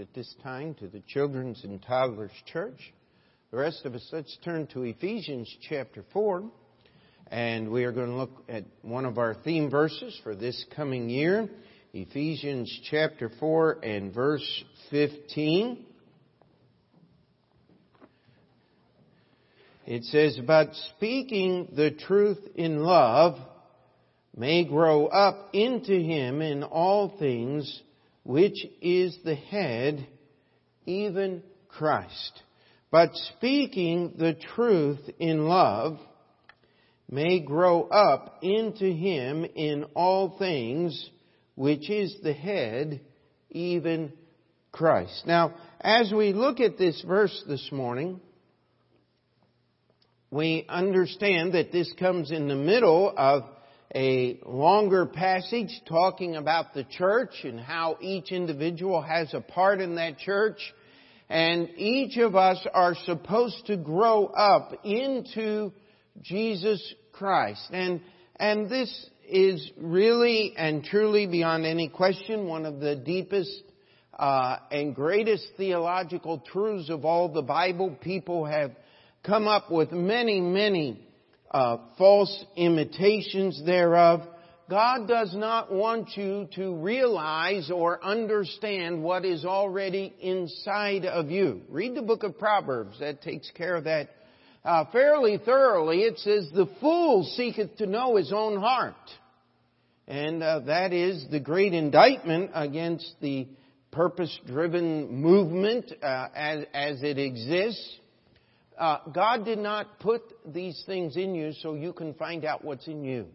at this time to the Children's and Toddlers Church. The rest of us, let's turn to Ephesians chapter 4. And we are going to look at one of our theme verses for this coming year. Ephesians chapter 4 and verse 15. It says, But speaking the truth in love may grow up into him in all things, which is the head, even Christ. But speaking the truth in love may grow up into him in all things, which is the head, even Christ. Now, as we look at this verse this morning, we understand that this comes in the middle of a longer passage talking about the church and how each individual has a part in that church. And each of us are supposed to grow up into Jesus Christ. And, and this is really and truly beyond any question one of the deepest uh, and greatest theological truths of all the Bible. People have come up with many, many uh, false imitations thereof. God does not want you to realize or understand what is already inside of you. Read the book of Proverbs. That takes care of that uh, fairly thoroughly. It says, The fool seeketh to know his own heart. And uh, that is the great indictment against the purpose driven movement uh, as, as it exists. Uh, God did not put these things in you so you can find out what's in you.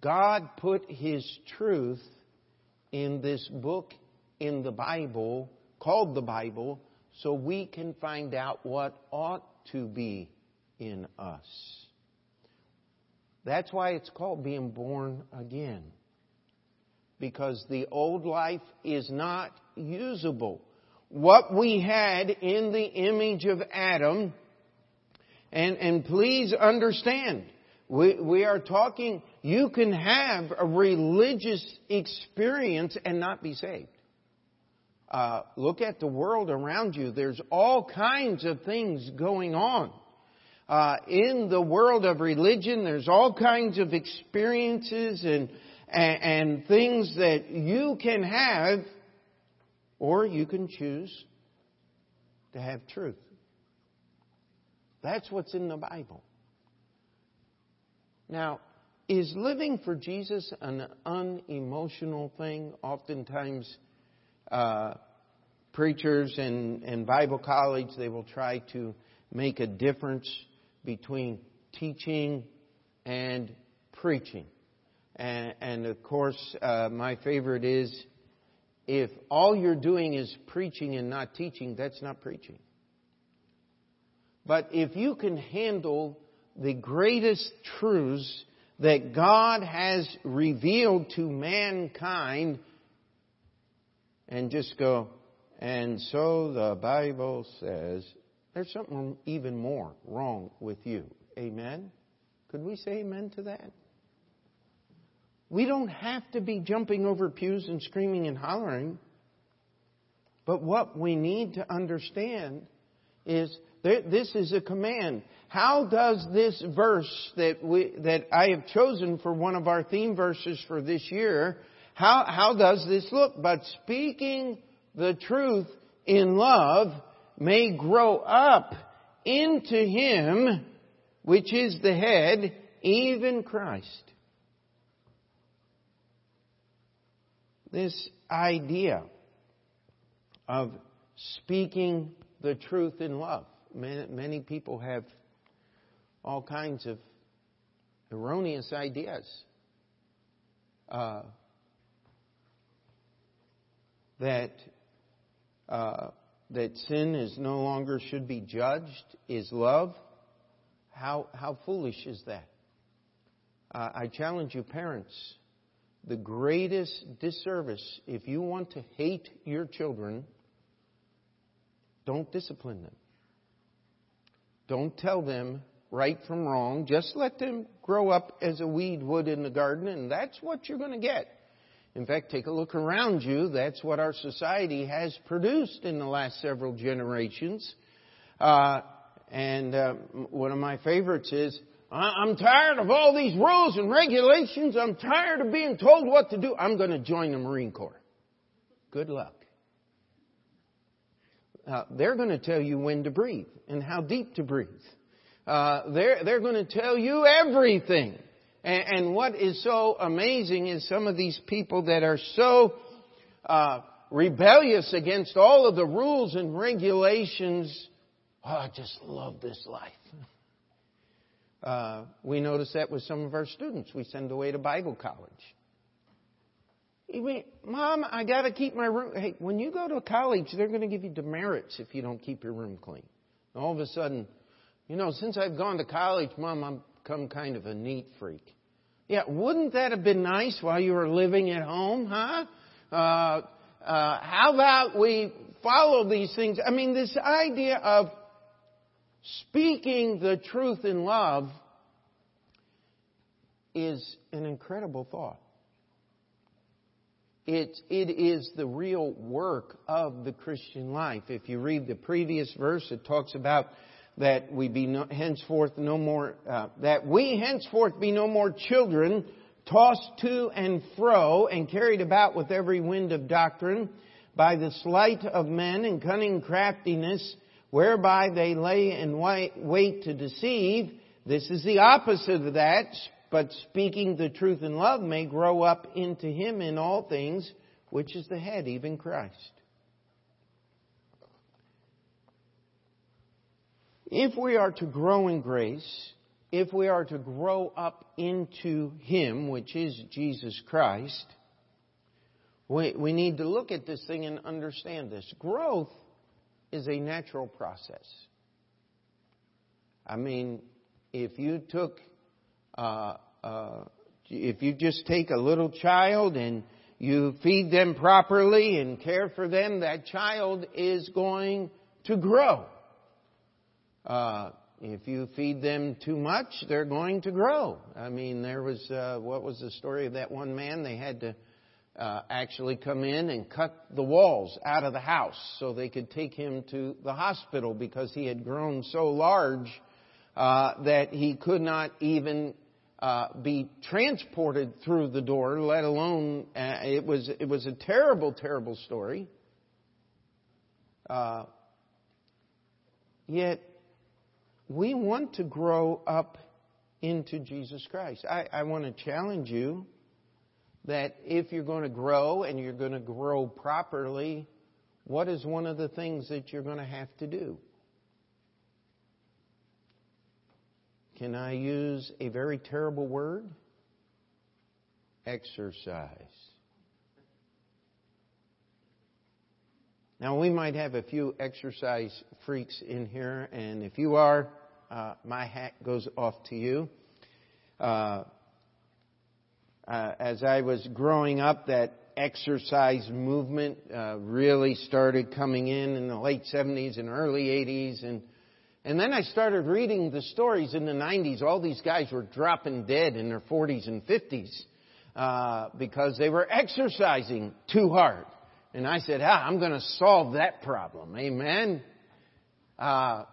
God put His truth in this book in the Bible, called the Bible, so we can find out what ought to be in us. That's why it's called being born again. Because the old life is not usable what we had in the image of Adam. And, and please understand, we, we are talking, you can have a religious experience and not be saved. Uh, look at the world around you. There's all kinds of things going on. Uh, in the world of religion, there's all kinds of experiences and, and, and things that you can have or you can choose to have truth. That's what's in the Bible. Now, is living for Jesus an unemotional thing? Oftentimes, uh, preachers and, and Bible college, they will try to make a difference between teaching and preaching. And, and of course, uh, my favorite is if all you're doing is preaching and not teaching, that's not preaching. But if you can handle the greatest truths that God has revealed to mankind and just go, and so the Bible says, there's something even more wrong with you. Amen? Could we say amen to that? We don't have to be jumping over pews and screaming and hollering. But what we need to understand is this is a command. How does this verse that we, that I have chosen for one of our theme verses for this year, how, how does this look? But speaking the truth in love may grow up into Him, which is the head, even Christ. This idea of speaking the truth in love. Many, people have all kinds of erroneous ideas. Uh, that uh, that sin is no longer should be judged is love. How how foolish is that? Uh, I challenge you, parents the greatest disservice, if you want to hate your children, don't discipline them. Don't tell them right from wrong. Just let them grow up as a weed would in the garden, and that's what you're going to get. In fact, take a look around you. That's what our society has produced in the last several generations. Uh, and uh, one of my favorites is, I'm tired of all these rules and regulations. I'm tired of being told what to do. I'm going to join the Marine Corps. Good luck. Uh, they're going to tell you when to breathe and how deep to breathe. Uh, they're, they're going to tell you everything. And, and, what is so amazing is some of these people that are so uh, rebellious against all of the rules and regulations. Oh, I just love this life. Uh, we notice that with some of our students we send away to Bible college. You mean, Mom, I got to keep my room. Hey, when you go to college, they're going to give you demerits if you don't keep your room clean. all of a sudden, you know, since I've gone to college, Mom, I've become kind of a neat freak. Yeah, wouldn't that have been nice while you were living at home, huh? Uh, uh, how about we follow these things? I mean, this idea of speaking the truth in love is an incredible thought. It, it is the real work of the Christian life. If you read the previous verse, it talks about that we be no, henceforth no more, uh, that we henceforth be no more children, tossed to and fro and carried about with every wind of doctrine by the sleight of men and cunning craftiness, whereby they lay in wait to deceive. This is the opposite of that, but speaking the truth in love may grow up into him in all things, which is the head, even Christ. If we are to grow in grace, if we are to grow up into Him, which is Jesus Christ, we, we need to look at this thing and understand this. Growth is a natural process. I mean, if you took, uh, uh, if you just take a little child and you feed them properly and care for them, that child is going to grow. Uh, if you feed them too much, they're going to grow. I mean, there was uh, what was the story of that one man? They had to uh, actually come in and cut the walls out of the house so they could take him to the hospital because he had grown so large uh, that he could not even uh, be transported through the door, let alone uh, it was it was a terrible, terrible story. Uh, yet we want to grow up into Jesus Christ. I, I want to challenge you that if you're going to grow and you're going to grow properly, what is one of the things that you're going to have to do? Can I use a very terrible word? Exercise. Now, we might have a few exercise freaks in here, and if you are, uh, my hat goes off to you. Uh, uh, as I was growing up, that exercise movement uh, really started coming in in the late 70s and early 80s, and and then I started reading the stories in the 90s. All these guys were dropping dead in their 40s and 50s uh, because they were exercising too hard. And I said, ah, I'm going to solve that problem. Amen. Uh,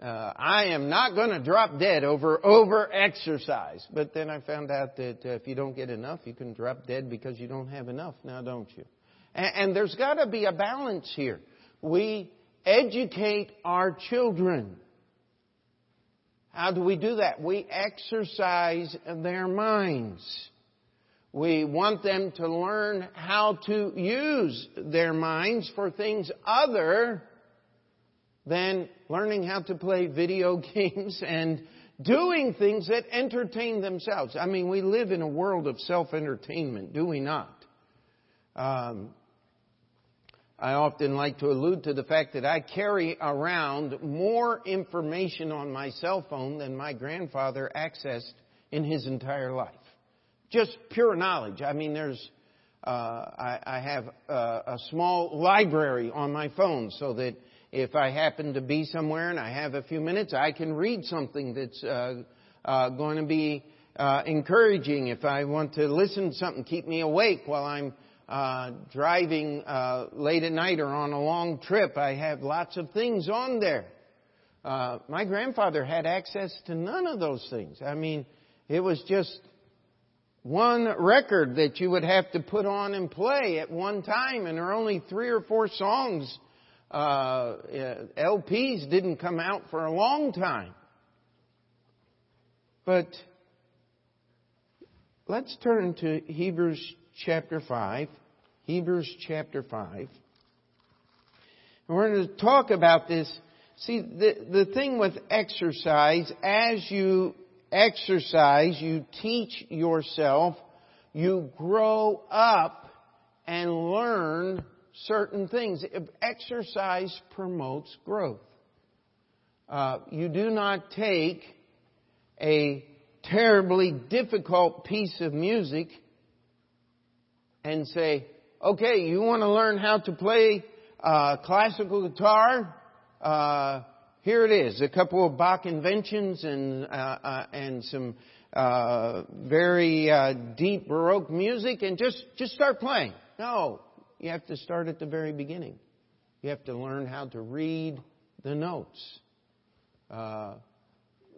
uh, I am not going to drop dead over over exercise. But then I found out that uh, if you don't get enough, you can drop dead because you don't have enough now, don't you? And, and there's got to be a balance here. We educate our children. How do we do that? We exercise their minds. We want them to learn how to use their minds for things other than learning how to play video games and doing things that entertain themselves. I mean, we live in a world of self-entertainment, do we not? Um, I often like to allude to the fact that I carry around more information on my cell phone than my grandfather accessed in his entire life just pure knowledge. I mean, there's, uh, I, I, have a, a, small library on my phone so that if I happen to be somewhere and I have a few minutes, I can read something that's uh, uh, going to be uh, encouraging. If I want to listen to something, keep me awake while I'm uh, driving uh, late at night or on a long trip, I have lots of things on there. Uh, my grandfather had access to none of those things. I mean, it was just one record that you would have to put on and play at one time, and there are only three or four songs. Uh, uh LPs didn't come out for a long time. But let's turn to Hebrews chapter 5. Hebrews chapter 5. we're going to talk about this. See, the, the thing with exercise, as you exercise, you teach yourself, you grow up and learn certain things. Exercise promotes growth. Uh, you do not take a terribly difficult piece of music and say, okay, you want to learn how to play uh, classical guitar? Uh, here it is, a couple of Bach inventions and, uh, uh and some uh, very uh, deep Baroque music and just, just start playing. No, you have to start at the very beginning. You have to learn how to read the notes. Uh,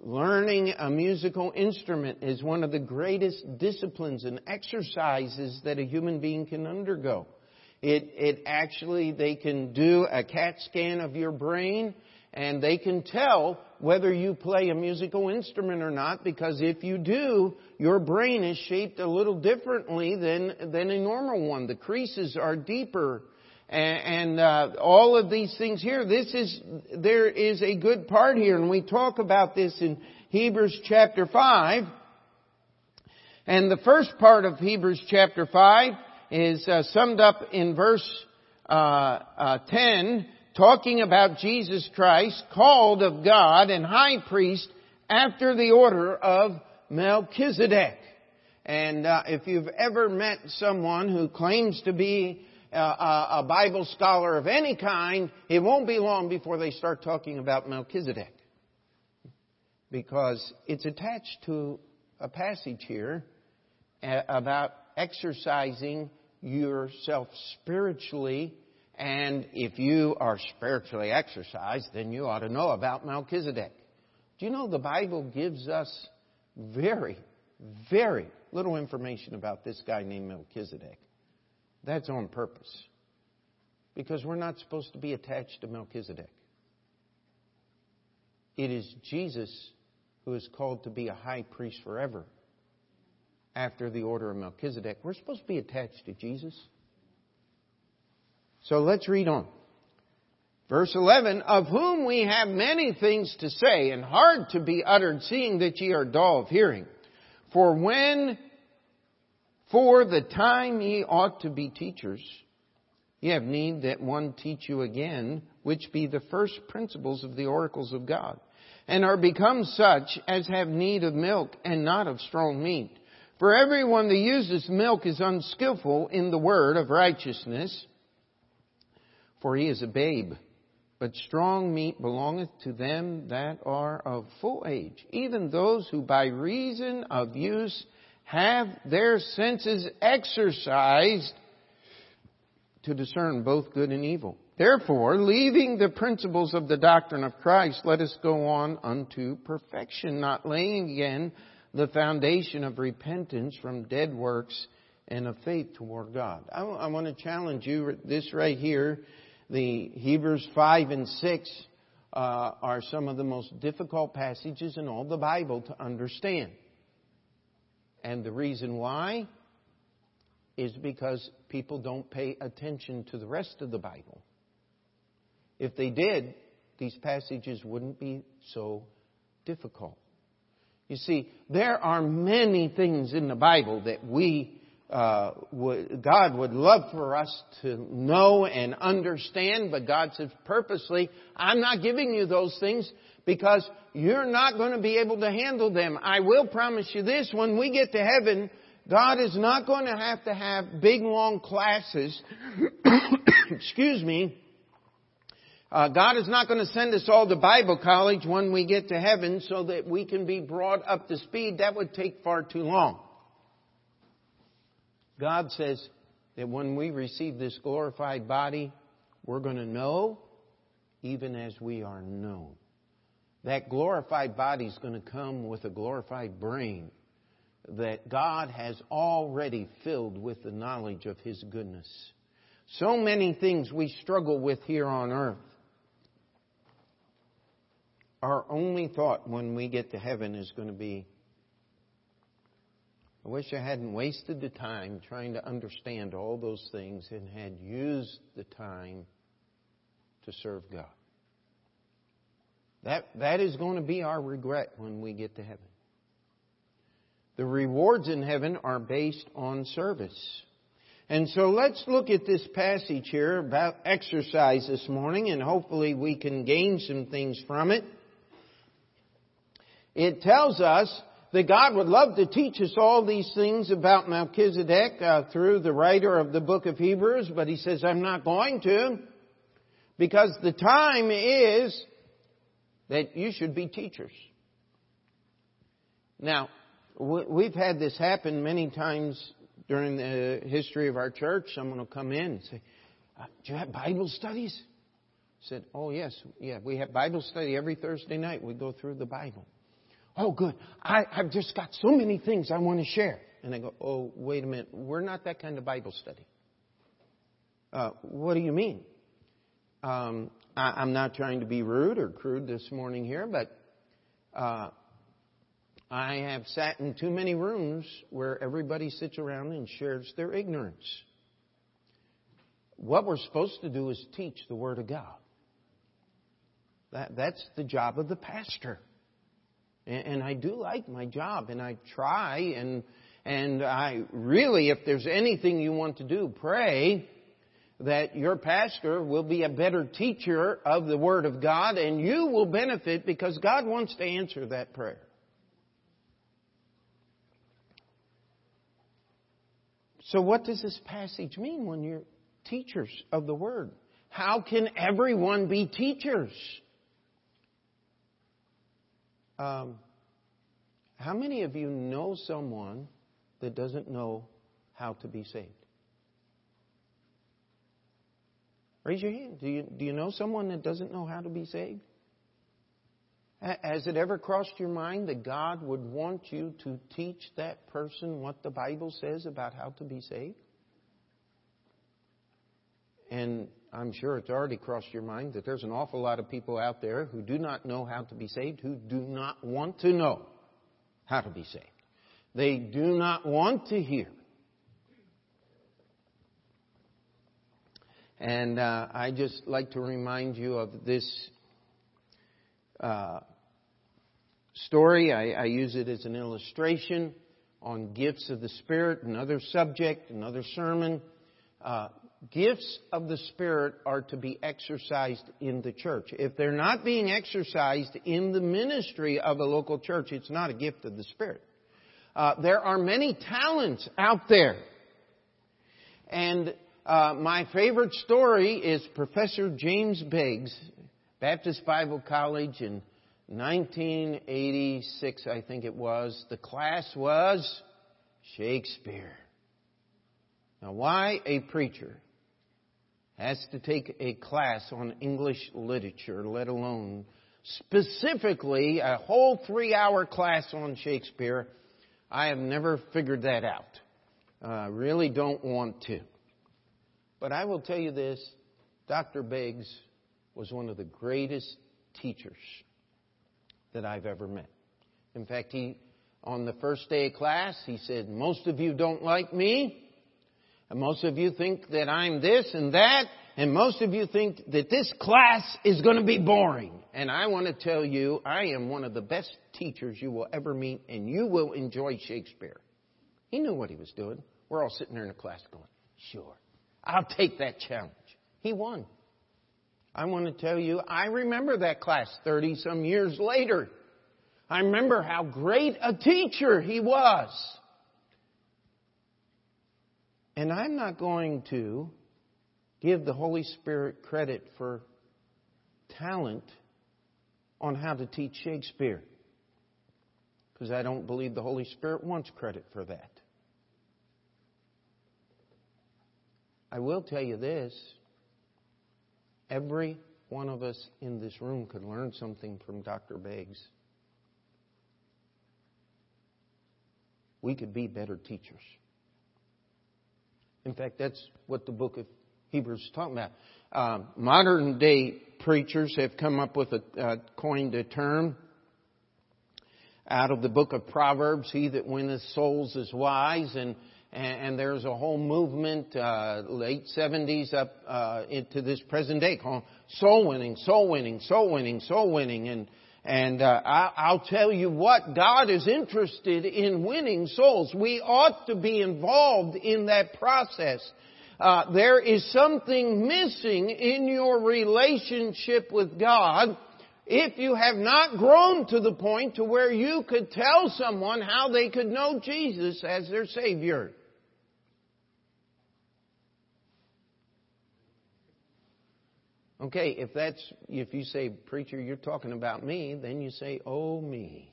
Learning a musical instrument is one of the greatest disciplines and exercises that a human being can undergo. It, it actually, they can do a CAT scan of your brain and they can tell whether you play a musical instrument or not because if you do, your brain is shaped a little differently than, than a normal one. The creases are deeper and, and uh, all of these things here. This is there is a good part here, and we talk about this in Hebrews chapter five. And the first part of Hebrews chapter five is uh, summed up in verse uh, uh ten, talking about Jesus Christ, called of God and high priest after the order of Melchizedek. And uh, if you've ever met someone who claims to be a Bible scholar of any kind, it won't be long before they start talking about Melchizedek. Because it's attached to a passage here about exercising yourself spiritually. And if you are spiritually exercised, then you ought to know about Melchizedek. Do you know the Bible gives us very, very little information about this guy named Melchizedek? That's on purpose. Because we're not supposed to be attached to Melchizedek. It is Jesus who is called to be a high priest forever after the order of Melchizedek. We're supposed to be attached to Jesus. So let's read on. Verse 11, of whom we have many things to say and hard to be uttered, seeing that ye are dull of hearing. For when for the time ye ought to be teachers, ye have need that one teach you again, which be the first principles of the oracles of God, and are become such as have need of milk and not of strong meat. For everyone that uses milk is unskillful in the word of righteousness, for he is a babe. But strong meat belongeth to them that are of full age, even those who by reason of use have their senses exercised to discern both good and evil. Therefore, leaving the principles of the doctrine of Christ, let us go on unto perfection, not laying again the foundation of repentance from dead works and of faith toward God. I, want to challenge you this right here. The Hebrews 5 and 6 uh, are some of the most difficult passages in all the Bible to understand. And the reason why is because people don't pay attention to the rest of the Bible. If they did, these passages wouldn't be so difficult. You see, there are many things in the Bible that we uh, would, God would love for us to know and understand, but God says purposely, I'm not giving you those things because you're not going to be able to handle them. I will promise you this, when we get to heaven, God is not going to have to have big long classes, excuse me, Uh, God is not going to send us all to Bible college when we get to heaven so that we can be brought up to speed. That would take far too long. God says that when we receive this glorified body, we're going to know even as we are known. That glorified body is going to come with a glorified brain that God has already filled with the knowledge of His goodness. So many things we struggle with here on earth our only thought when we get to heaven is going to be, I wish I hadn't wasted the time trying to understand all those things and had used the time to serve God. That, that is going to be our regret when we get to heaven. The rewards in heaven are based on service. And so let's look at this passage here about exercise this morning and hopefully we can gain some things from it. It tells us that God would love to teach us all these things about Melchizedek uh, through the writer of the book of Hebrews, but he says, I'm not going to, because the time is that you should be teachers. Now, we've had this happen many times during the history of our church. Someone will come in and say, uh, Do you have Bible studies? I said, Oh, yes. Yeah, we have Bible study every Thursday night. We go through the Bible. Oh, good. I, I've just got so many things I want to share. And I go, oh, wait a minute. We're not that kind of Bible study. Uh, what do you mean? Um, I, I'm not trying to be rude or crude this morning here, but uh, I have sat in too many rooms where everybody sits around and shares their ignorance. What we're supposed to do is teach the Word of God. That, that's the job of the pastor. And I do like my job and I try and, and I really, if there's anything you want to do, pray that your pastor will be a better teacher of the Word of God and you will benefit because God wants to answer that prayer. So what does this passage mean when you're teachers of the Word? How can everyone be teachers? Um, how many of you know someone that doesn't know how to be saved? Raise your hand. Do you, do you know someone that doesn't know how to be saved? Has it ever crossed your mind that God would want you to teach that person what the Bible says about how to be saved? And I'm sure it's already crossed your mind that there's an awful lot of people out there who do not know how to be saved, who do not want to know how to be saved. They do not want to hear. And uh, I just like to remind you of this uh, story. I, I, use it as an illustration on gifts of the Spirit, another subject, another sermon. Uh, gifts of the Spirit are to be exercised in the church. If they're not being exercised in the ministry of a local church, it's not a gift of the Spirit. Uh, there are many talents out there. And uh, my favorite story is Professor James Beggs, Baptist Bible College in 1986, I think it was. The class was Shakespeare. Now, why a preacher has to take a class on English literature, let alone specifically a whole three hour class on Shakespeare, I have never figured that out. I uh, really don't want to. But I will tell you this Dr. Beggs was one of the greatest teachers that I've ever met. In fact, he, on the first day of class, he said, Most of you don't like me. And most of you think that I'm this and that, and most of you think that this class is going to be boring. And I want to tell you, I am one of the best teachers you will ever meet, and you will enjoy Shakespeare. He knew what he was doing. We're all sitting there in the class going, sure, I'll take that challenge. He won. I want to tell you, I remember that class 30 some years later. I remember how great a teacher he was. And I'm not going to give the Holy Spirit credit for talent on how to teach Shakespeare. Because I don't believe the Holy Spirit wants credit for that. I will tell you this every one of us in this room could learn something from Dr. Beggs. We could be better teachers. In fact, that's what the book of Hebrews is talking about. Uh, modern day preachers have come up with a uh, coined a term out of the book of Proverbs: "He that winneth souls is wise," and and, there's a whole movement, uh, late 70s up uh, into this present day, called soul winning, soul winning, soul winning, soul winning, and and uh, I, will tell you what, God is interested in winning souls. We ought to be involved in that process. Uh, there is something missing in your relationship with God if you have not grown to the point to where you could tell someone how they could know Jesus as their Savior. Okay, if that's if you say, preacher, you're talking about me, then you say, oh me.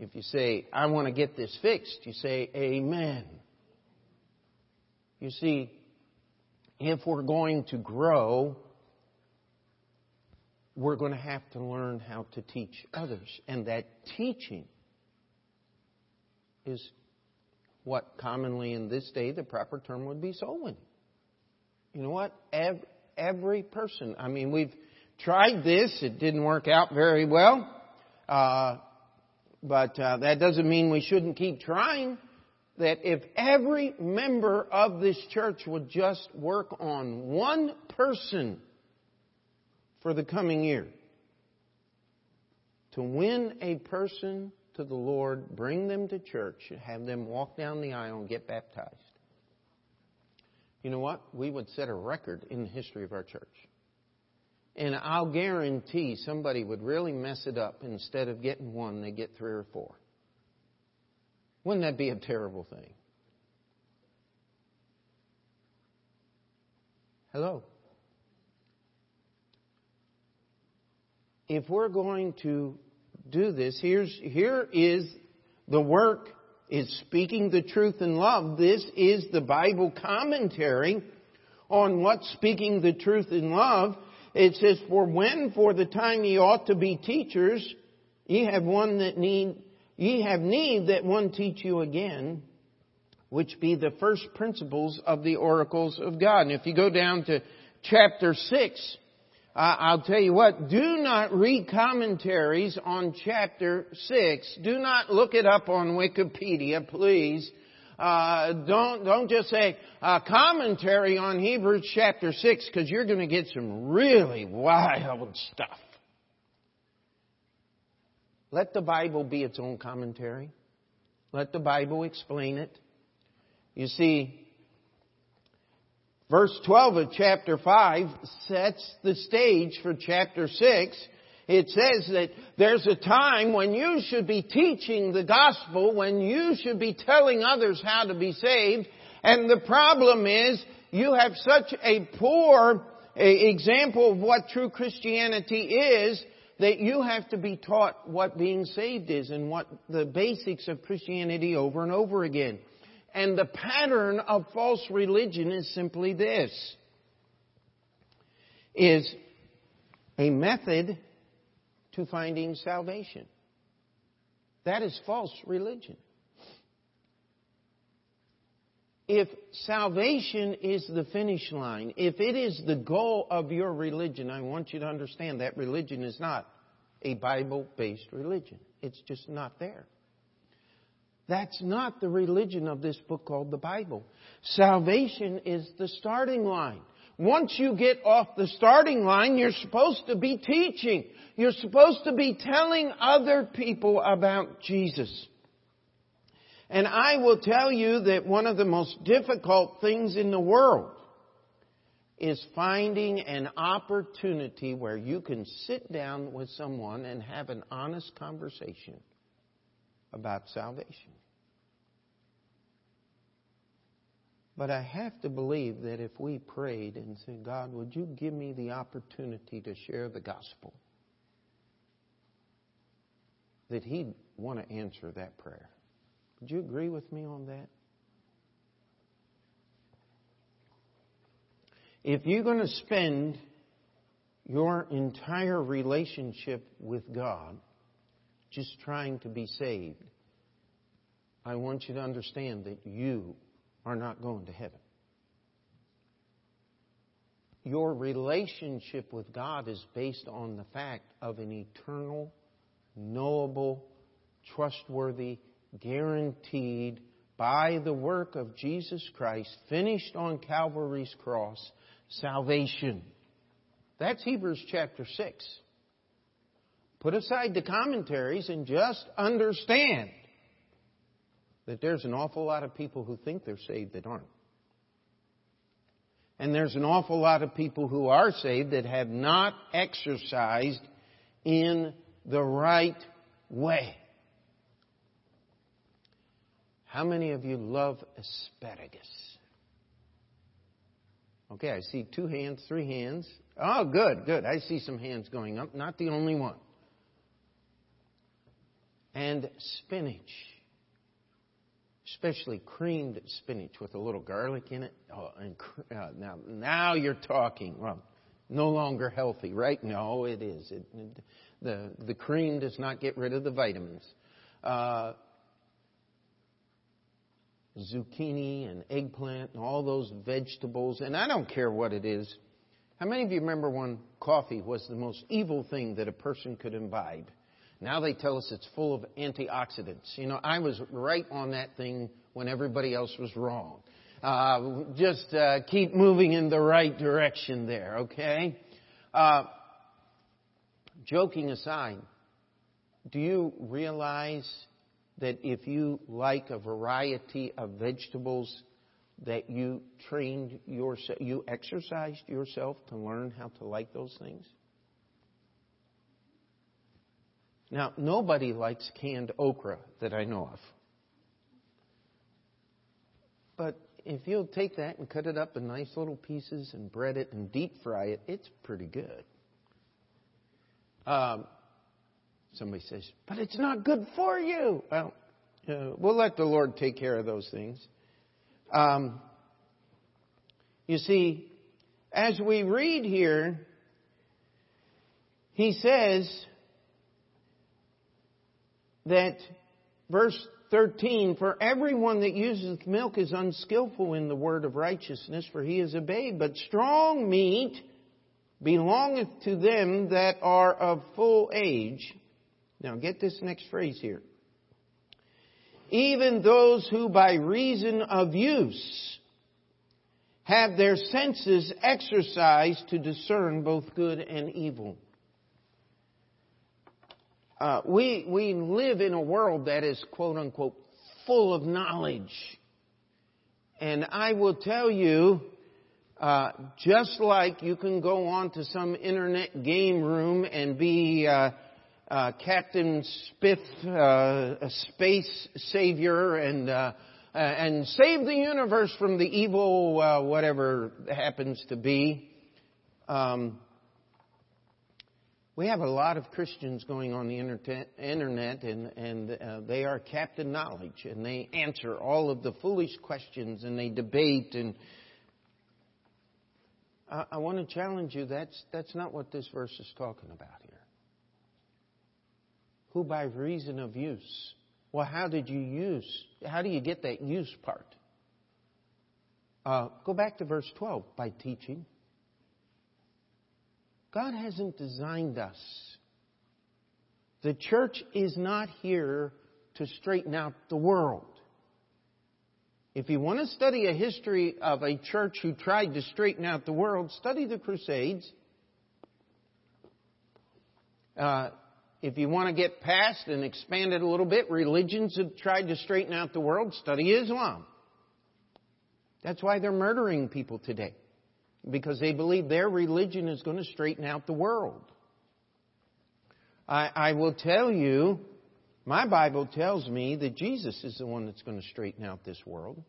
If you say, I want to get this fixed, you say, Amen. You see, if we're going to grow, we're going to have to learn how to teach others. And that teaching is what commonly in this day the proper term would be soul winning. You know what? Every, every person. I mean, we've tried this. It didn't work out very well. Uh, but uh, that doesn't mean we shouldn't keep trying. That if every member of this church would just work on one person for the coming year, to win a person to the Lord, bring them to church, have them walk down the aisle and get baptized you know what? We would set a record in the history of our church. And I'll guarantee somebody would really mess it up. Instead of getting one, they get three or four. Wouldn't that be a terrible thing? Hello? If we're going to do this, here's, here is the work is speaking the truth in love. This is the Bible commentary on what speaking the truth in love. It says, For when for the time ye ought to be teachers, ye have one that need, ye have need that one teach you again, which be the first principles of the oracles of God. And if you go down to chapter 6, I'll tell you what, do not read commentaries on chapter 6. Do not look it up on Wikipedia, please. Uh, don't, don't just say a commentary on Hebrews chapter 6 because you're going to get some really wild stuff. Let the Bible be its own commentary. Let the Bible explain it. You see, Verse 12 of chapter 5 sets the stage for chapter 6. It says that there's a time when you should be teaching the gospel, when you should be telling others how to be saved, and the problem is you have such a poor example of what true Christianity is that you have to be taught what being saved is and what the basics of Christianity over and over again. And the pattern of false religion is simply this. Is a method to finding salvation. That is false religion. If salvation is the finish line, if it is the goal of your religion, I want you to understand that religion is not a Bible based religion. It's just not there. That's not the religion of this book called the Bible. Salvation is the starting line. Once you get off the starting line, you're supposed to be teaching. You're supposed to be telling other people about Jesus. And I will tell you that one of the most difficult things in the world is finding an opportunity where you can sit down with someone and have an honest conversation about salvation. But I have to believe that if we prayed and said, God, would you give me the opportunity to share the gospel? That He'd want to answer that prayer. Would you agree with me on that? If you're going to spend your entire relationship with God just trying to be saved, I want you to understand that you are not going to heaven. Your relationship with God is based on the fact of an eternal, knowable, trustworthy, guaranteed by the work of Jesus Christ, finished on Calvary's cross, salvation. That's Hebrews chapter 6. Put aside the commentaries and just understand that there's an awful lot of people who think they're saved that aren't. And there's an awful lot of people who are saved that have not exercised in the right way. How many of you love asparagus? Okay, I see two hands, three hands. Oh, good, good. I see some hands going up. Not the only one. And spinach. Especially creamed spinach with a little garlic in it. Oh, and uh, now, now you're talking. Well, no longer healthy, right? No, it is. It, it, the the cream does not get rid of the vitamins. Uh, zucchini and eggplant and all those vegetables, and I don't care what it is. How many of you remember when coffee was the most evil thing that a person could imbibe? Now they tell us it's full of antioxidants. You know, I was right on that thing when everybody else was wrong. Uh, just uh, keep moving in the right direction there, okay? Uh, joking aside, do you realize that if you like a variety of vegetables, that you trained yourself, you exercised yourself to learn how to like those things? Now, nobody likes canned okra that I know of. But if you'll take that and cut it up in nice little pieces and bread it and deep fry it, it's pretty good. Um, Somebody says, but it's not good for you. Well, uh, we'll let the Lord take care of those things. Um, you see, as we read here, he says that verse 13, for everyone that useth milk is unskillful in the word of righteousness, for he is a babe, but strong meat belongeth to them that are of full age now get this next phrase here. Even those who by reason of use have their senses exercised to discern both good and evil. Uh, we, we live in a world that is quote unquote full of knowledge. And I will tell you, uh, just like you can go on to some internet game room and be uh, uh, Captain Spiff, uh, a space savior, and uh, uh, and save the universe from the evil whatever happens to be. Um, we have a lot of Christians going on the internet, and, and uh, they are Captain Knowledge, and they answer all of the foolish questions, and they debate. And I, I want to challenge you. That's that's not what this verse is talking about here who by reason of use. Well, how did you use? How do you get that use part? Uh, go back to verse 12 by teaching. God hasn't designed us. The church is not here to straighten out the world. If you want to study a history of a church who tried to straighten out the world, study the Crusades. Uh, if you want to get past and expand it a little bit, religions have tried to straighten out the world. Study Islam. That's why they're murdering people today. Because they believe their religion is going to straighten out the world. I, I will tell you, my Bible tells me that Jesus is the one that's going to straighten out this world.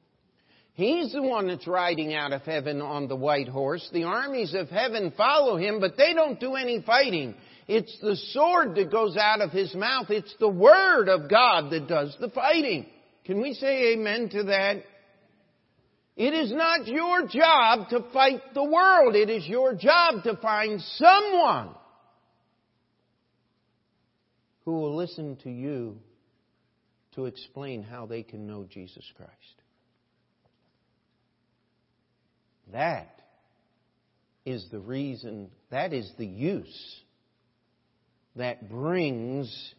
He's the one that's riding out of heaven on the white horse. The armies of heaven follow him, but they don't do any fighting. It's the sword that goes out of his mouth. It's the word of God that does the fighting. Can we say amen to that? It is not your job to fight the world. It is your job to find someone who will listen to you to explain how they can know Jesus Christ. That is the reason, that is the use that brings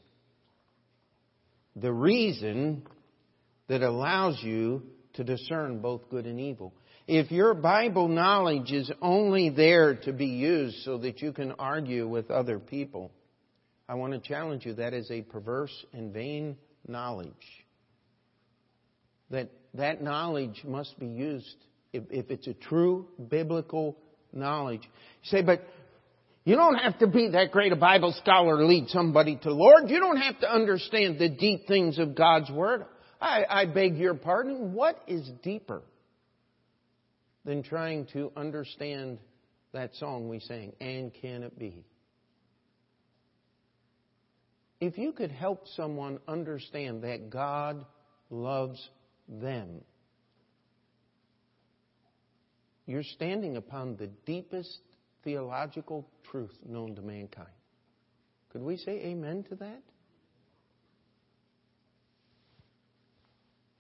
the reason that allows you to discern both good and evil. If your Bible knowledge is only there to be used so that you can argue with other people, I want to challenge you that is a perverse and vain knowledge. That that knowledge must be used if, if it's a true biblical knowledge. You say, but you don't have to be that great a Bible scholar to lead somebody to Lord. You don't have to understand the deep things of God's Word. I, I beg your pardon. What is deeper than trying to understand that song we sang, And Can It Be? If you could help someone understand that God loves them, you're standing upon the deepest theological truth known to mankind. Could we say amen to that?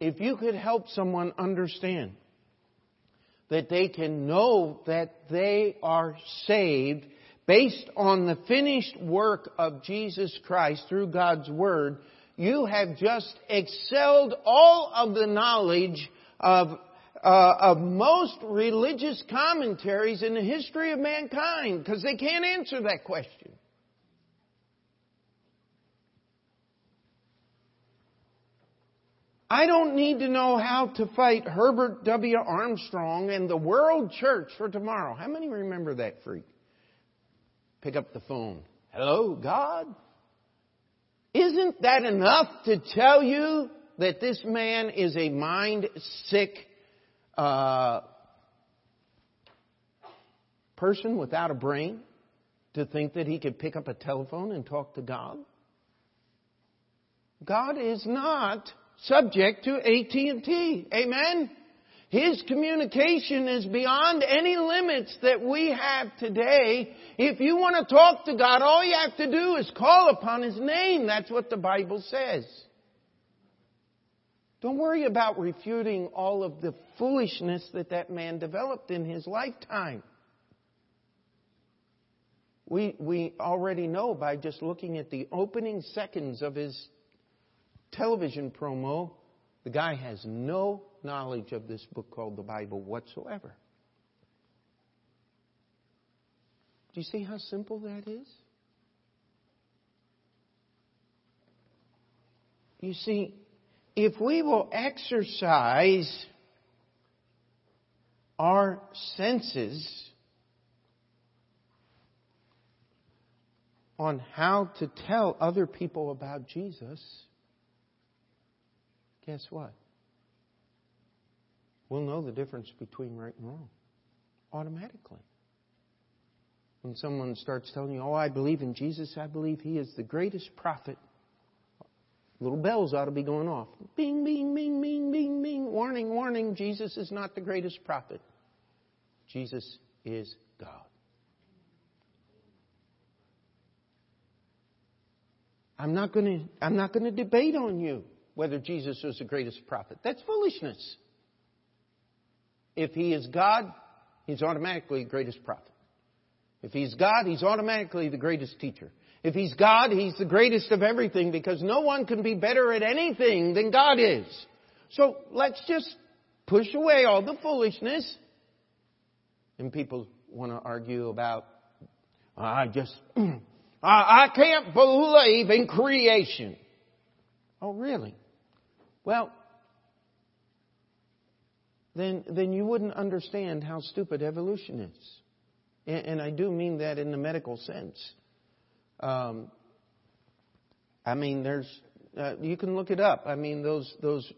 If you could help someone understand that they can know that they are saved based on the finished work of Jesus Christ through God's Word, you have just excelled all of the knowledge of uh, of most religious commentaries in the history of mankind because they can't answer that question. I don't need to know how to fight Herbert W. Armstrong and the World Church for tomorrow. How many remember that freak? Pick up the phone. Hello, God? Isn't that enough to tell you that this man is a mind sick uh, person without a brain to think that he could pick up a telephone and talk to God? God is not subject to AT&T. Amen? His communication is beyond any limits that we have today. If you want to talk to God, all you have to do is call upon His name. That's what the Bible says. Don't worry about refuting all of the foolishness that that man developed in his lifetime. We, we already know by just looking at the opening seconds of his television promo, the guy has no knowledge of this book called the Bible whatsoever. Do you see how simple that is? You see, if we will exercise our senses on how to tell other people about Jesus, guess what? We'll know the difference between right and wrong automatically. When someone starts telling you, Oh, I believe in Jesus, I believe He is the greatest prophet Little bells ought to be going off. Bing, bing, bing, bing, bing, bing. Warning, warning. Jesus is not the greatest prophet. Jesus is God. I'm not going to, I'm not going to debate on you whether Jesus was the greatest prophet. That's foolishness. If he is God, he's automatically the greatest prophet. If he's God, he's automatically the greatest teacher. If He's God, He's the greatest of everything because no one can be better at anything than God is. So let's just push away all the foolishness. And people want to argue about, I just, I can't believe in creation. Oh, really? Well, then, then you wouldn't understand how stupid evolution is. And, and I do mean that in the medical sense. Um, I mean, there's uh, you can look it up. I mean, those those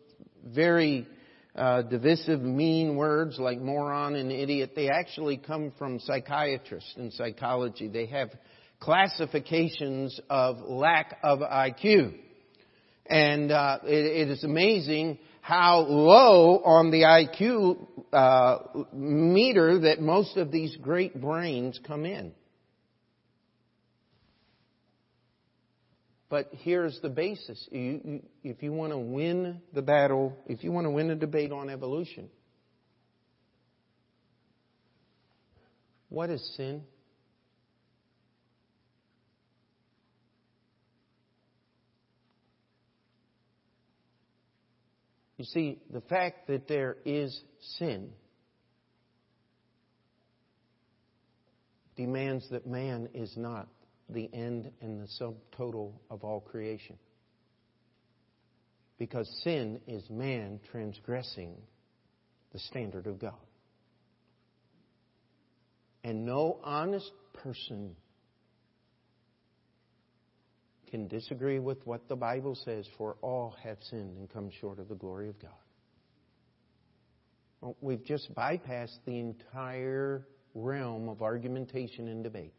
very uh, divisive, mean words like moron and idiot. They actually come from psychiatrists and psychology. They have classifications of lack of IQ. And uh, it, it is amazing how low on the IQ uh, meter that most of these great brains come in. But here's the basis. You, you, if you want to win the battle, if you want to win a debate on evolution, what is sin? You see, the fact that there is sin demands that man is not the end and the subtotal of all creation. Because sin is man transgressing the standard of God. And no honest person can disagree with what the Bible says, for all have sinned and come short of the glory of God. Well, we've just bypassed the entire realm of argumentation and debate.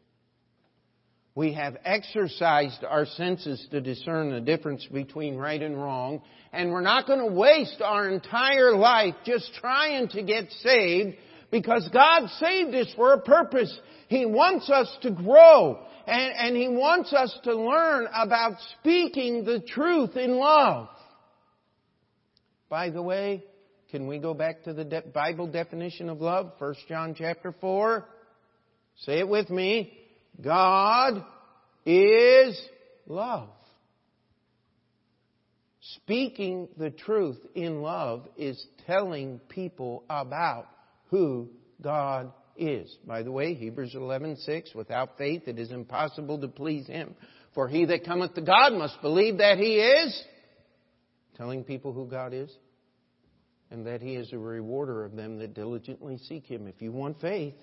We have exercised our senses to discern the difference between right and wrong, and we're not going to waste our entire life just trying to get saved because God saved us for a purpose. He wants us to grow, and, and He wants us to learn about speaking the truth in love. By the way, can we go back to the de- Bible definition of love? 1 John chapter 4. Say it with me. God is love. Speaking the truth in love is telling people about who God is. By the way, Hebrews 11:6, without faith it is impossible to please him. For he that cometh to God must believe that he is telling people who God is and that he is a rewarder of them that diligently seek him. If you want faith,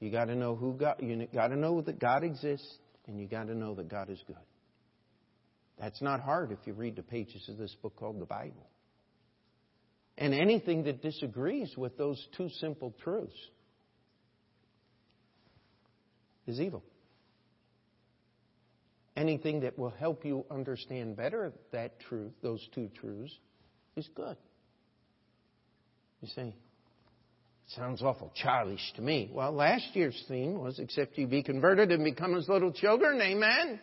you got to know who God. You got to know that God exists, and you got to know that God is good. That's not hard if you read the pages of this book called the Bible. And anything that disagrees with those two simple truths is evil. Anything that will help you understand better that truth, those two truths, is good. You see, Sounds awful childish to me. Well, last year's theme was except you be converted and become as little children. Amen.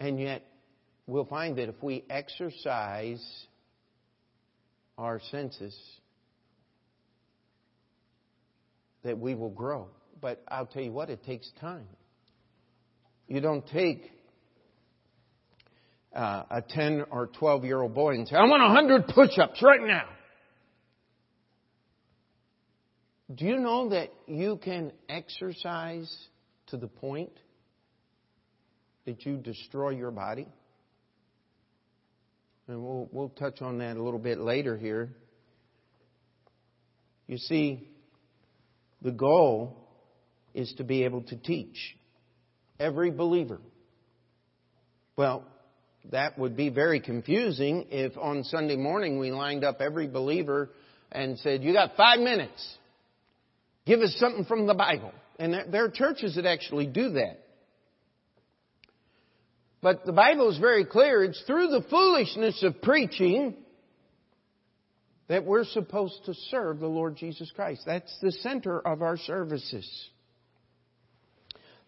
And yet, we'll find that if we exercise our senses, that we will grow. But I'll tell you what, it takes time. You don't take uh, a 10 or 12 year old boy and say, I want 100 push ups right now. Do you know that you can exercise to the point that you destroy your body? And we'll, we'll touch on that a little bit later here. You see, the goal is to be able to teach every believer. Well, that would be very confusing if on Sunday morning we lined up every believer and said, You got five minutes. Give us something from the Bible. And there are churches that actually do that. But the Bible is very clear. It's through the foolishness of preaching that we're supposed to serve the Lord Jesus Christ. That's the center of our services.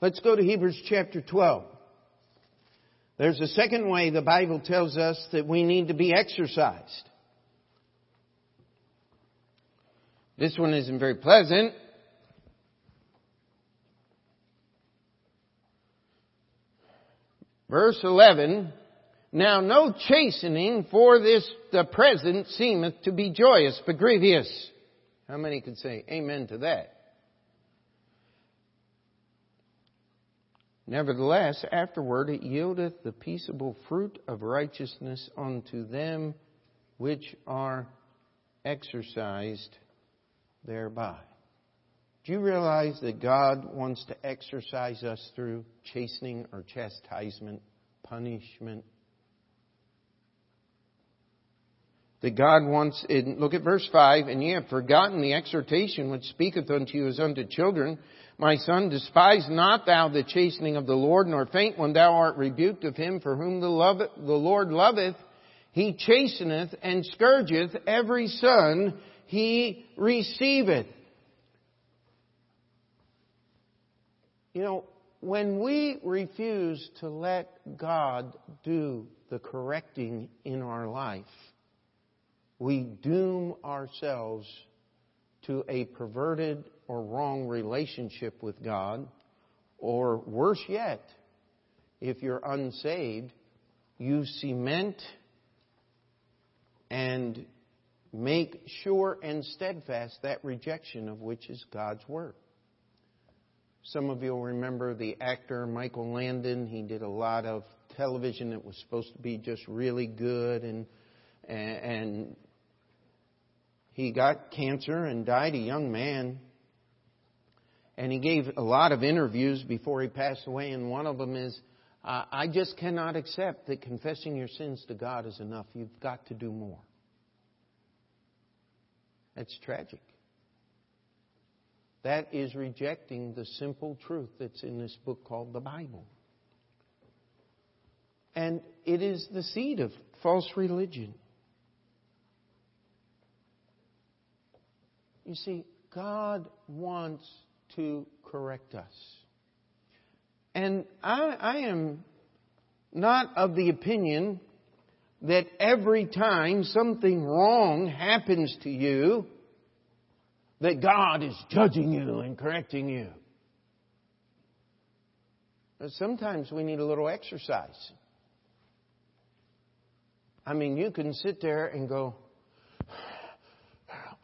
Let's go to Hebrews chapter 12. There's a second way the Bible tells us that we need to be exercised. This one isn't very pleasant. Verse 11, Now no chastening for this the present seemeth to be joyous, but grievous. How many could say amen to that? Nevertheless, afterward it yieldeth the peaceable fruit of righteousness unto them which are exercised thereby. Do you realize that God wants to exercise us through chastening or chastisement, punishment? That God wants, look at verse 5, and ye have forgotten the exhortation which speaketh unto you as unto children. My son, despise not thou the chastening of the Lord, nor faint when thou art rebuked of him, for whom the, love, the Lord loveth, he chasteneth and scourgeth every son he receiveth. You know, when we refuse to let God do the correcting in our life, we doom ourselves to a perverted or wrong relationship with God, or worse yet, if you're unsaved, you cement and make sure and steadfast that rejection of which is God's Word. Some of you will remember the actor Michael Landon. He did a lot of television that was supposed to be just really good and and he got cancer and died a young man. And he gave a lot of interviews before he passed away, and one of them is, I just cannot accept that confessing your sins to God is enough. You've got to do more. That's tragic. That is rejecting the simple truth that's in this book called the Bible. And it is the seed of false religion. You see, God wants to correct us. And I, I am not of the opinion that every time something wrong happens to you, that God is judging you and correcting you. But sometimes we need a little exercise. I mean, you can sit there and go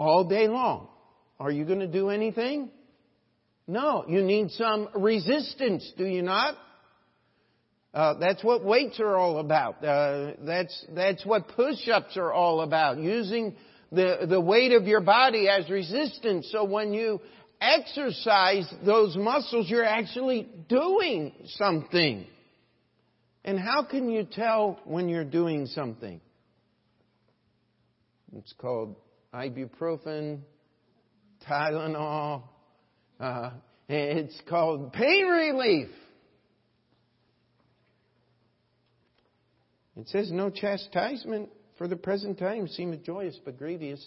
all day long. Are you going to do anything? No, you need some resistance, do you not? Uh, that's what weights are all about. Uh, that's that's what push-ups are all about. Using the the weight of your body as resistance. So when you exercise those muscles, you're actually doing something. And how can you tell when you're doing something? It's called ibuprofen, Tylenol. Uh, it's called pain relief. It says, No chastisement for the present time seemeth joyous, but grievous.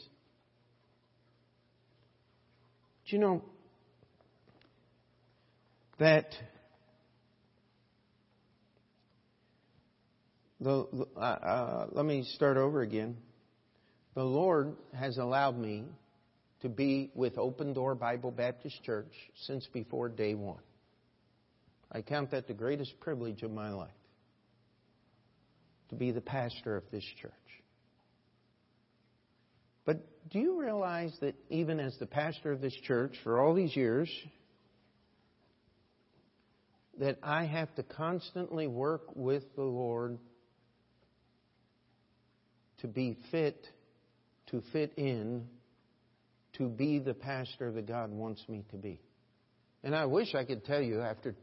Do you know that the, uh, uh, let me start over again. The Lord has allowed me to be with Open Door Bible Baptist Church since before day one. I count that the greatest privilege of my life to be the pastor of this church. But do you realize that even as the pastor of this church for all these years, that I have to constantly work with the Lord to be fit, to fit in, to be the pastor that God wants me to be. And I wish I could tell you after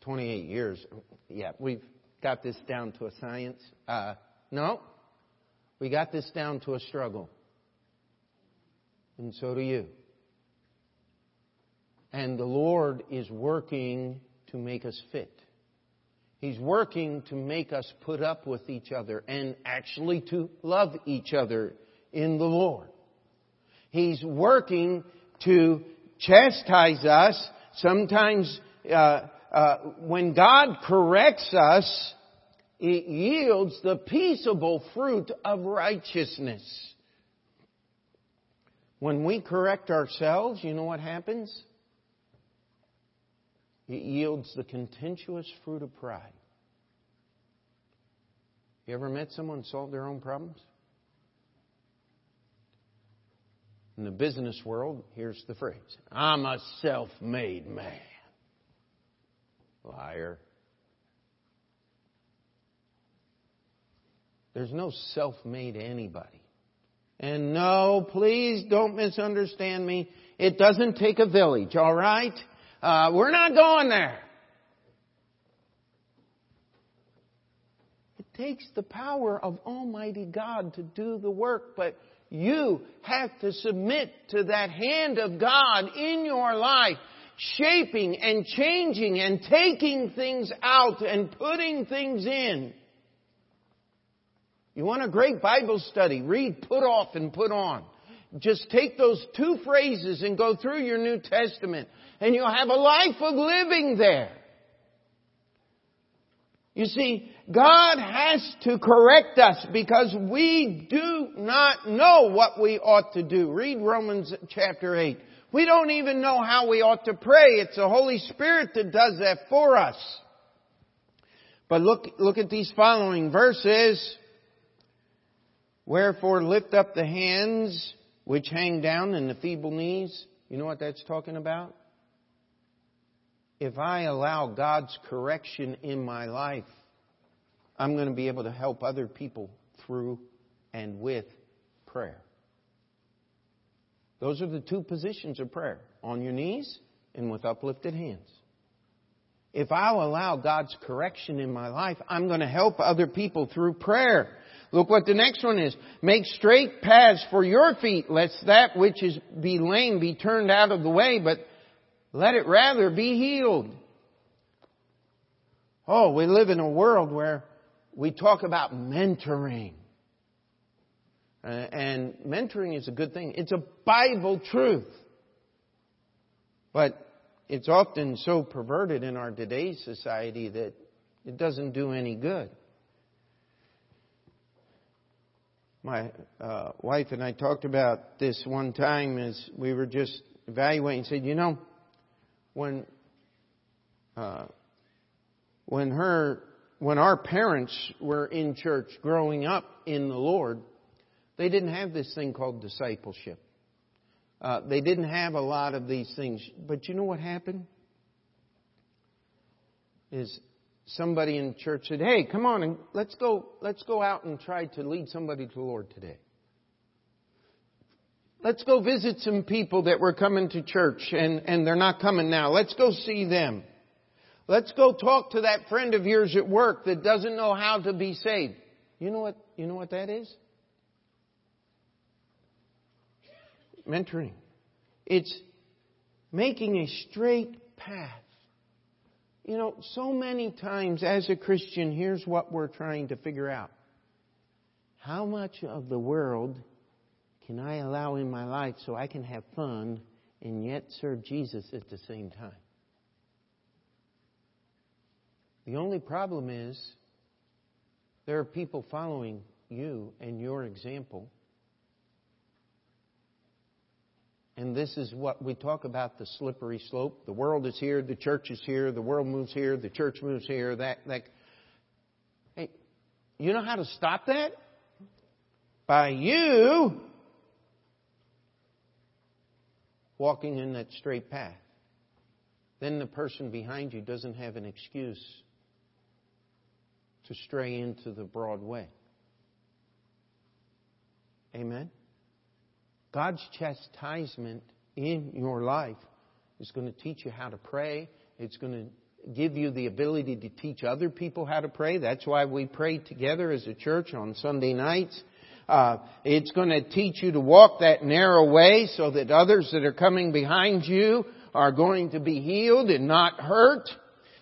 28 years, yeah, we've got this down to a science. Uh, no, we got this down to a struggle. And so do you. And the Lord is working to make us fit. He's working to make us put up with each other and actually to love each other in the Lord. He's working to chastise us. Sometimes uh, uh, when God corrects us, it yields the peaceable fruit of righteousness. When we correct ourselves, you know what happens? It yields the contentious fruit of pride. You ever met someone solve their own problems? In the business world, here's the phrase I'm a self made man. Liar. There's no self made anybody. And no, please don't misunderstand me. It doesn't take a village, all right? Uh, we're not going there. It takes the power of Almighty God to do the work, but you have to submit to that hand of God in your life, shaping and changing and taking things out and putting things in. You want a great Bible study? Read put off and put on. Just take those two phrases and go through your New Testament and you'll have a life of living there. You see, God has to correct us because we do not know what we ought to do. Read Romans chapter 8. We don't even know how we ought to pray. It's the Holy Spirit that does that for us. But look, look at these following verses. Wherefore lift up the hands which hang down and the feeble knees. You know what that's talking about? If I allow God's correction in my life, I'm going to be able to help other people through and with prayer. Those are the two positions of prayer on your knees and with uplifted hands. If I'll allow God's correction in my life, I'm going to help other people through prayer. Look what the next one is. Make straight paths for your feet, lest that which is be lame be turned out of the way, but let it rather be healed. Oh, we live in a world where we talk about mentoring. Uh, and mentoring is a good thing. It's a Bible truth. But it's often so perverted in our today's society that it doesn't do any good. My uh, wife and I talked about this one time as we were just evaluating. And said, you know, when uh, when her when our parents were in church growing up in the Lord, they didn't have this thing called discipleship. Uh, they didn't have a lot of these things. But you know what happened? Is somebody in church said, "Hey, come on and let's go. Let's go out and try to lead somebody to the Lord today. Let's go visit some people that were coming to church and and they're not coming now. Let's go see them. Let's go talk to that friend of yours at work that doesn't know how to be saved. You know what? You know what that is? Mentoring. It's making a straight path you know, so many times as a Christian, here's what we're trying to figure out. How much of the world can I allow in my life so I can have fun and yet serve Jesus at the same time? The only problem is there are people following you and your example And this is what we talk about the slippery slope. The world is here, the church is here, the world moves here, the church moves here, that, that. Hey, you know how to stop that? By you walking in that straight path. Then the person behind you doesn't have an excuse to stray into the broad way. Amen? God's chastisement in your life is going to teach you how to pray. It's going to give you the ability to teach other people how to pray. That's why we pray together as a church on Sunday nights. Uh, it's going to teach you to walk that narrow way so that others that are coming behind you are going to be healed and not hurt.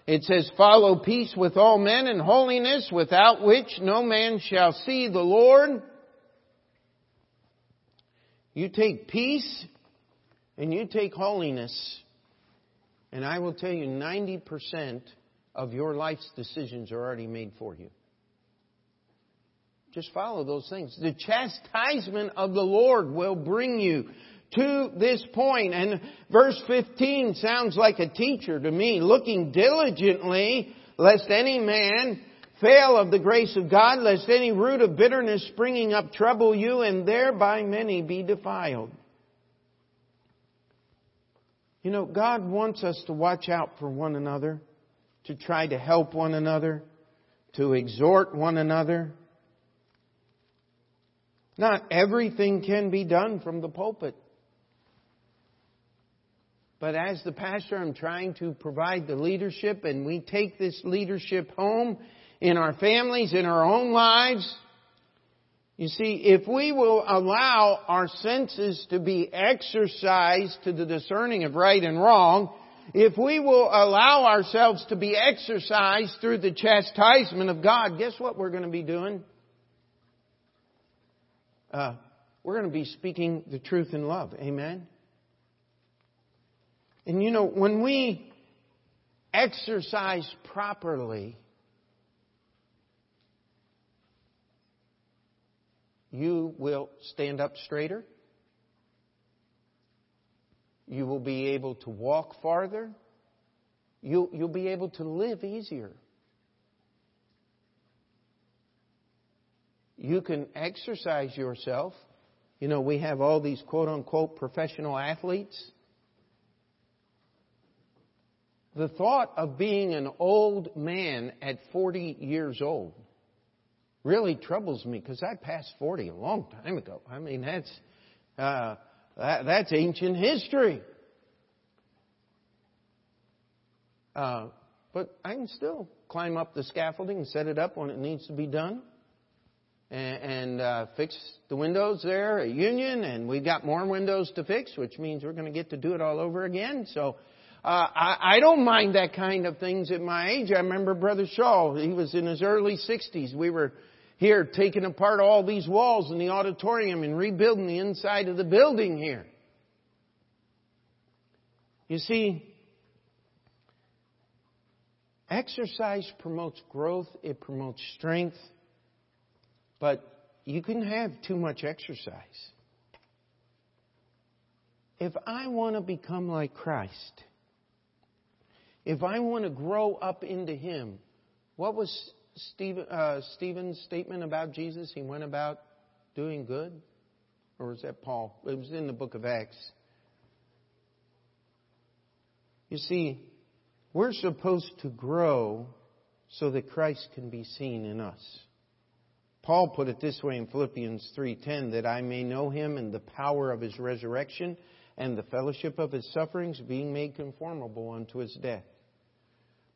It says, follow peace with all men and holiness without which no man shall see the Lord. You take peace and you take holiness, and I will tell you 90% of your life's decisions are already made for you. Just follow those things. The chastisement of the Lord will bring you to this point. And verse 15 sounds like a teacher to me, looking diligently lest any man fail of the grace of God, lest any root of bitterness springing up trouble you, and thereby many be defiled. You know, God wants us to watch out for one another, to try to help one another, to exhort one another. Not everything can be done from the pulpit. But as the pastor, I'm trying to provide the leadership, and we take this leadership home in our families, in our own lives. You see, if we will allow our senses to be exercised to the discerning of right and wrong, if we will allow ourselves to be exercised through the chastisement of God, guess what we're going to be doing? Uh, we're going to be speaking the truth in love. Amen? And you know, when we exercise properly, you will stand up straighter. You will be able to walk farther. You'll, you'll be able to live easier. You can exercise yourself. You know, we have all these quote unquote professional athletes. The thought of being an old man at 40 years old really troubles me because I passed 40 a long time ago. I mean, that's, uh, that, that's ancient history. Uh, but I can still climb up the scaffolding and set it up when it needs to be done. And, and uh, fix the windows there at Union, and we've got more windows to fix, which means we're going to get to do it all over again. So uh, I, I don't mind that kind of things at my age. I remember Brother Shaw; he was in his early 60s. We were here taking apart all these walls in the auditorium and rebuilding the inside of the building here. You see, exercise promotes growth, it promotes strength, but you can have too much exercise. If I want to become like Christ, if I want to grow up into Him, what was Stephen, uh, Stephen's statement about Jesus? He went about doing good? Or was that Paul? It was in the book of Acts. You see, we're supposed to grow so that Christ can be seen in us. Paul put it this way in Philippians 3:10 that I may know him and the power of his resurrection and the fellowship of his sufferings being made conformable unto his death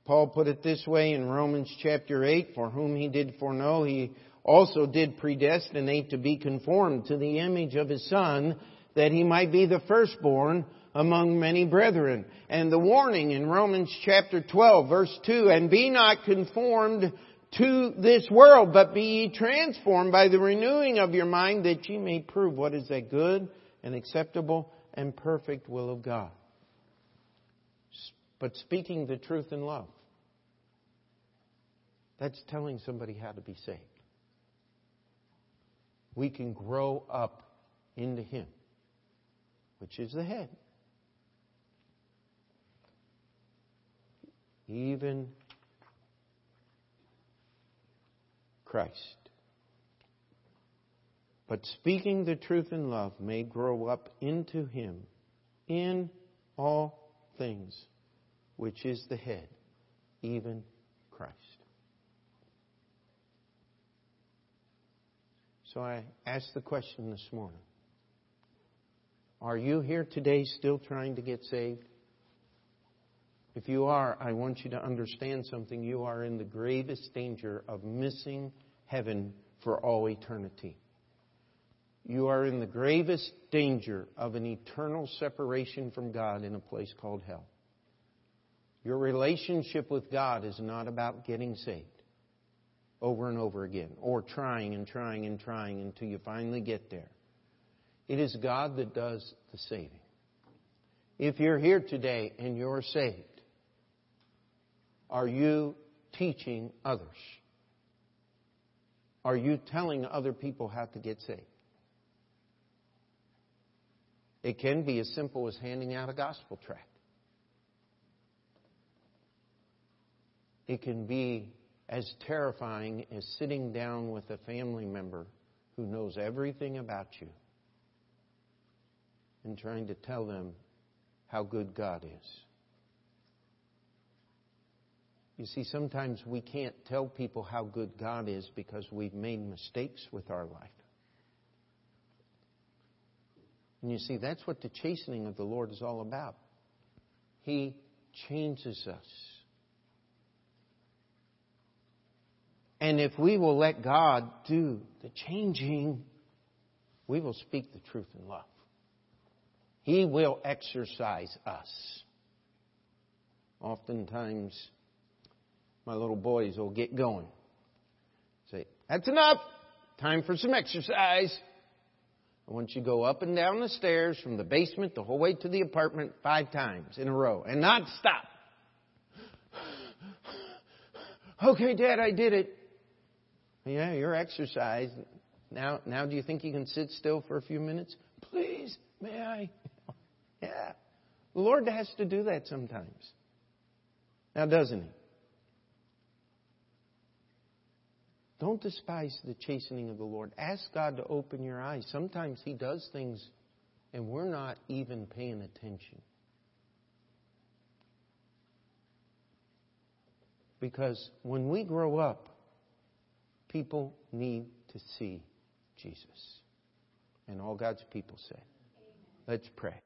Paul put it this way in Romans chapter 8, for whom he did foreknow, he also did predestinate to be conformed to the image of his son, that he might be the firstborn among many brethren. And the warning in Romans chapter 12 verse 2, and be not conformed to this world, but be ye transformed by the renewing of your mind that ye may prove what is that good and acceptable and perfect will of God. But speaking the truth in love. That's telling somebody how to be saved. We can grow up into Him, which is the head. Even Christ. But speaking the truth in love may grow up into Him in all things, which is the head, even Christ. So I asked the question this morning Are you here today still trying to get saved? If you are, I want you to understand something. You are in the gravest danger of missing heaven for all eternity. You are in the gravest danger of an eternal separation from God in a place called hell. Your relationship with God is not about getting saved over and over again, or trying and trying and trying until you finally get there. It is God that does the saving. If you're here today and you're saved, are you teaching others? Are you telling other people how to get saved? It can be as simple as handing out a gospel tract. It can be as terrifying as sitting down with a family member who knows everything about you and trying to tell them how good God is. You see, sometimes we can't tell people how good God is because we've made mistakes with our life. And you see, that's what the chastening of the Lord is all about. He changes us. And if we will let God do the changing, we will speak the truth in love. He will exercise us. Oftentimes, my little boys will get going. Say, that's enough. Time for some exercise. I want you to go up and down the stairs from the basement the whole way to the apartment five times in a row and not stop. Okay, Dad, I did it. Yeah, you're exercise. Now, now do you think you can sit still for a few minutes? Please, may I? yeah. The Lord has to do that sometimes. Now, doesn't He? Don't despise the chastening of the Lord. Ask God to open your eyes. Sometimes He does things and we're not even paying attention. Because when we grow up, people need to see Jesus. And all God's people say, let's pray.